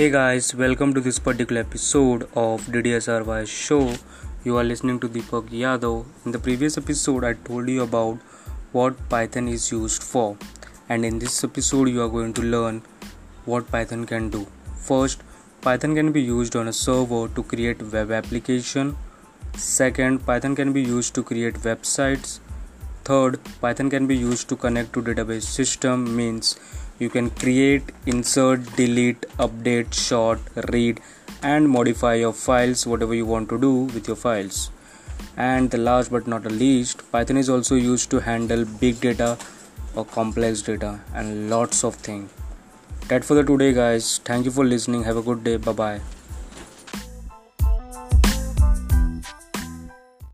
Hey guys, welcome to this particular episode of DDSRY show. You are listening to Deepak Yadav. In the previous episode, I told you about what Python is used for, and in this episode, you are going to learn what Python can do. First, Python can be used on a server to create web application. Second, Python can be used to create websites. Third, Python can be used to connect to database system means you can create insert delete update sort read and modify your files whatever you want to do with your files. And the last but not the least python is also used to handle big data or complex data and lots of things. That for the today guys. Thank you for listening. Have a good day. Bye bye